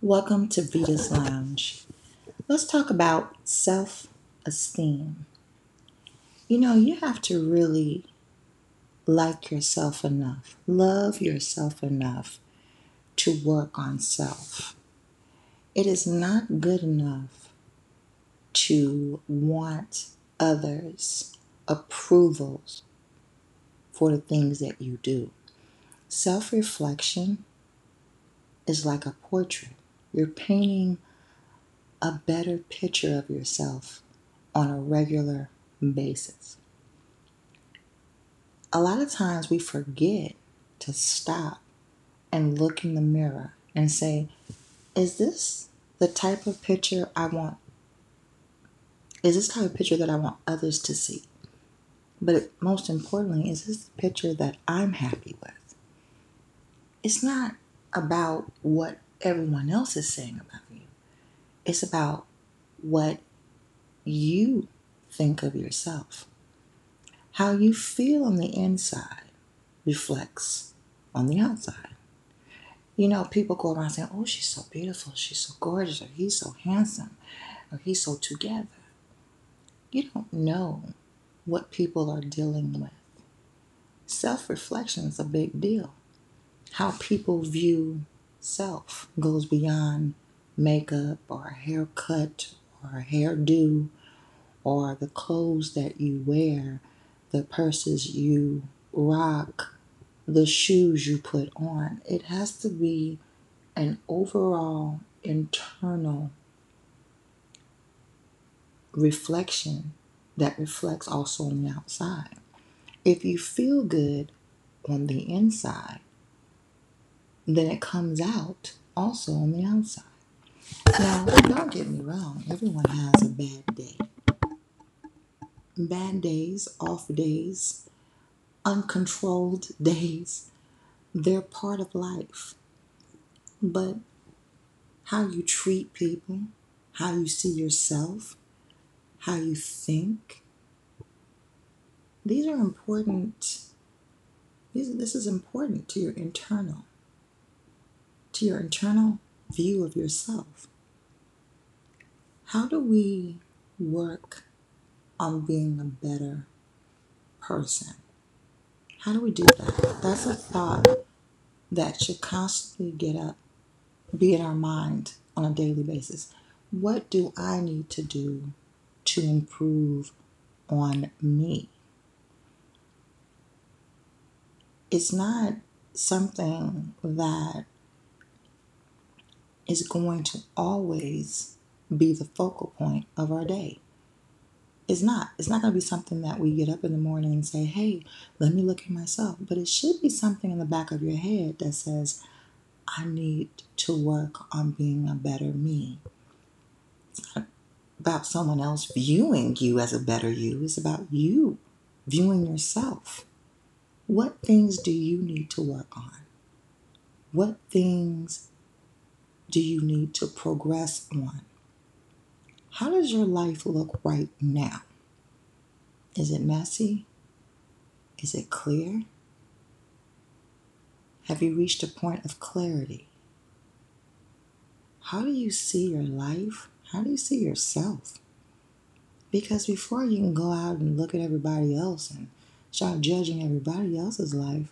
Welcome to Vita's Lounge. Let's talk about self esteem. You know, you have to really like yourself enough, love yourself enough to work on self. It is not good enough to want others' approvals for the things that you do. Self reflection is like a portrait. You're painting a better picture of yourself on a regular basis. A lot of times we forget to stop and look in the mirror and say, Is this the type of picture I want? Is this type of picture that I want others to see? But most importantly, is this the picture that I'm happy with? It's not about what everyone else is saying about you. It's about what you think of yourself. How you feel on the inside reflects on the outside. You know, people go around saying, oh, she's so beautiful, she's so gorgeous, or he's so handsome, or he's so together. You don't know what people are dealing with. Self reflection is a big deal. How people view self goes beyond makeup or a haircut or a hairdo or the clothes that you wear, the purses you rock, the shoes you put on. It has to be an overall internal reflection that reflects also on the outside. If you feel good on the inside, then it comes out also on the outside. Now, don't get me wrong, everyone has a bad day. Bad days, off days, uncontrolled days, they're part of life. But how you treat people, how you see yourself, how you think, these are important. These, this is important to your internal to your internal view of yourself. How do we work on being a better person? How do we do that? That's a thought that should constantly get up, be in our mind on a daily basis. What do I need to do to improve on me? It's not something that is going to always be the focal point of our day. It's not. It's not going to be something that we get up in the morning and say, hey, let me look at myself. But it should be something in the back of your head that says, I need to work on being a better me. It's not about someone else viewing you as a better you, it's about you viewing yourself. What things do you need to work on? What things do you need to progress on? How does your life look right now? Is it messy? Is it clear? Have you reached a point of clarity? How do you see your life? How do you see yourself? Because before you can go out and look at everybody else and start judging everybody else's life,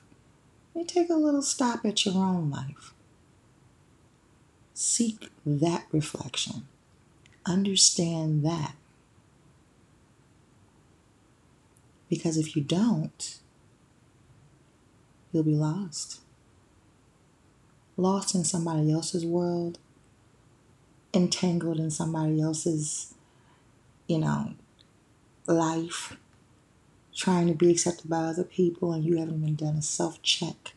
you take a little stop at your own life. Seek that reflection. Understand that. Because if you don't, you'll be lost. Lost in somebody else's world, entangled in somebody else's, you know, life, trying to be accepted by other people, and you haven't even done a self check.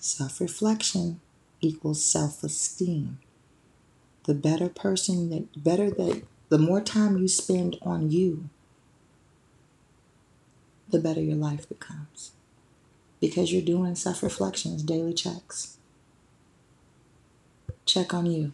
Self reflection equals self esteem. The better person that, better that, the more time you spend on you, the better your life becomes. Because you're doing self reflections, daily checks. Check on you.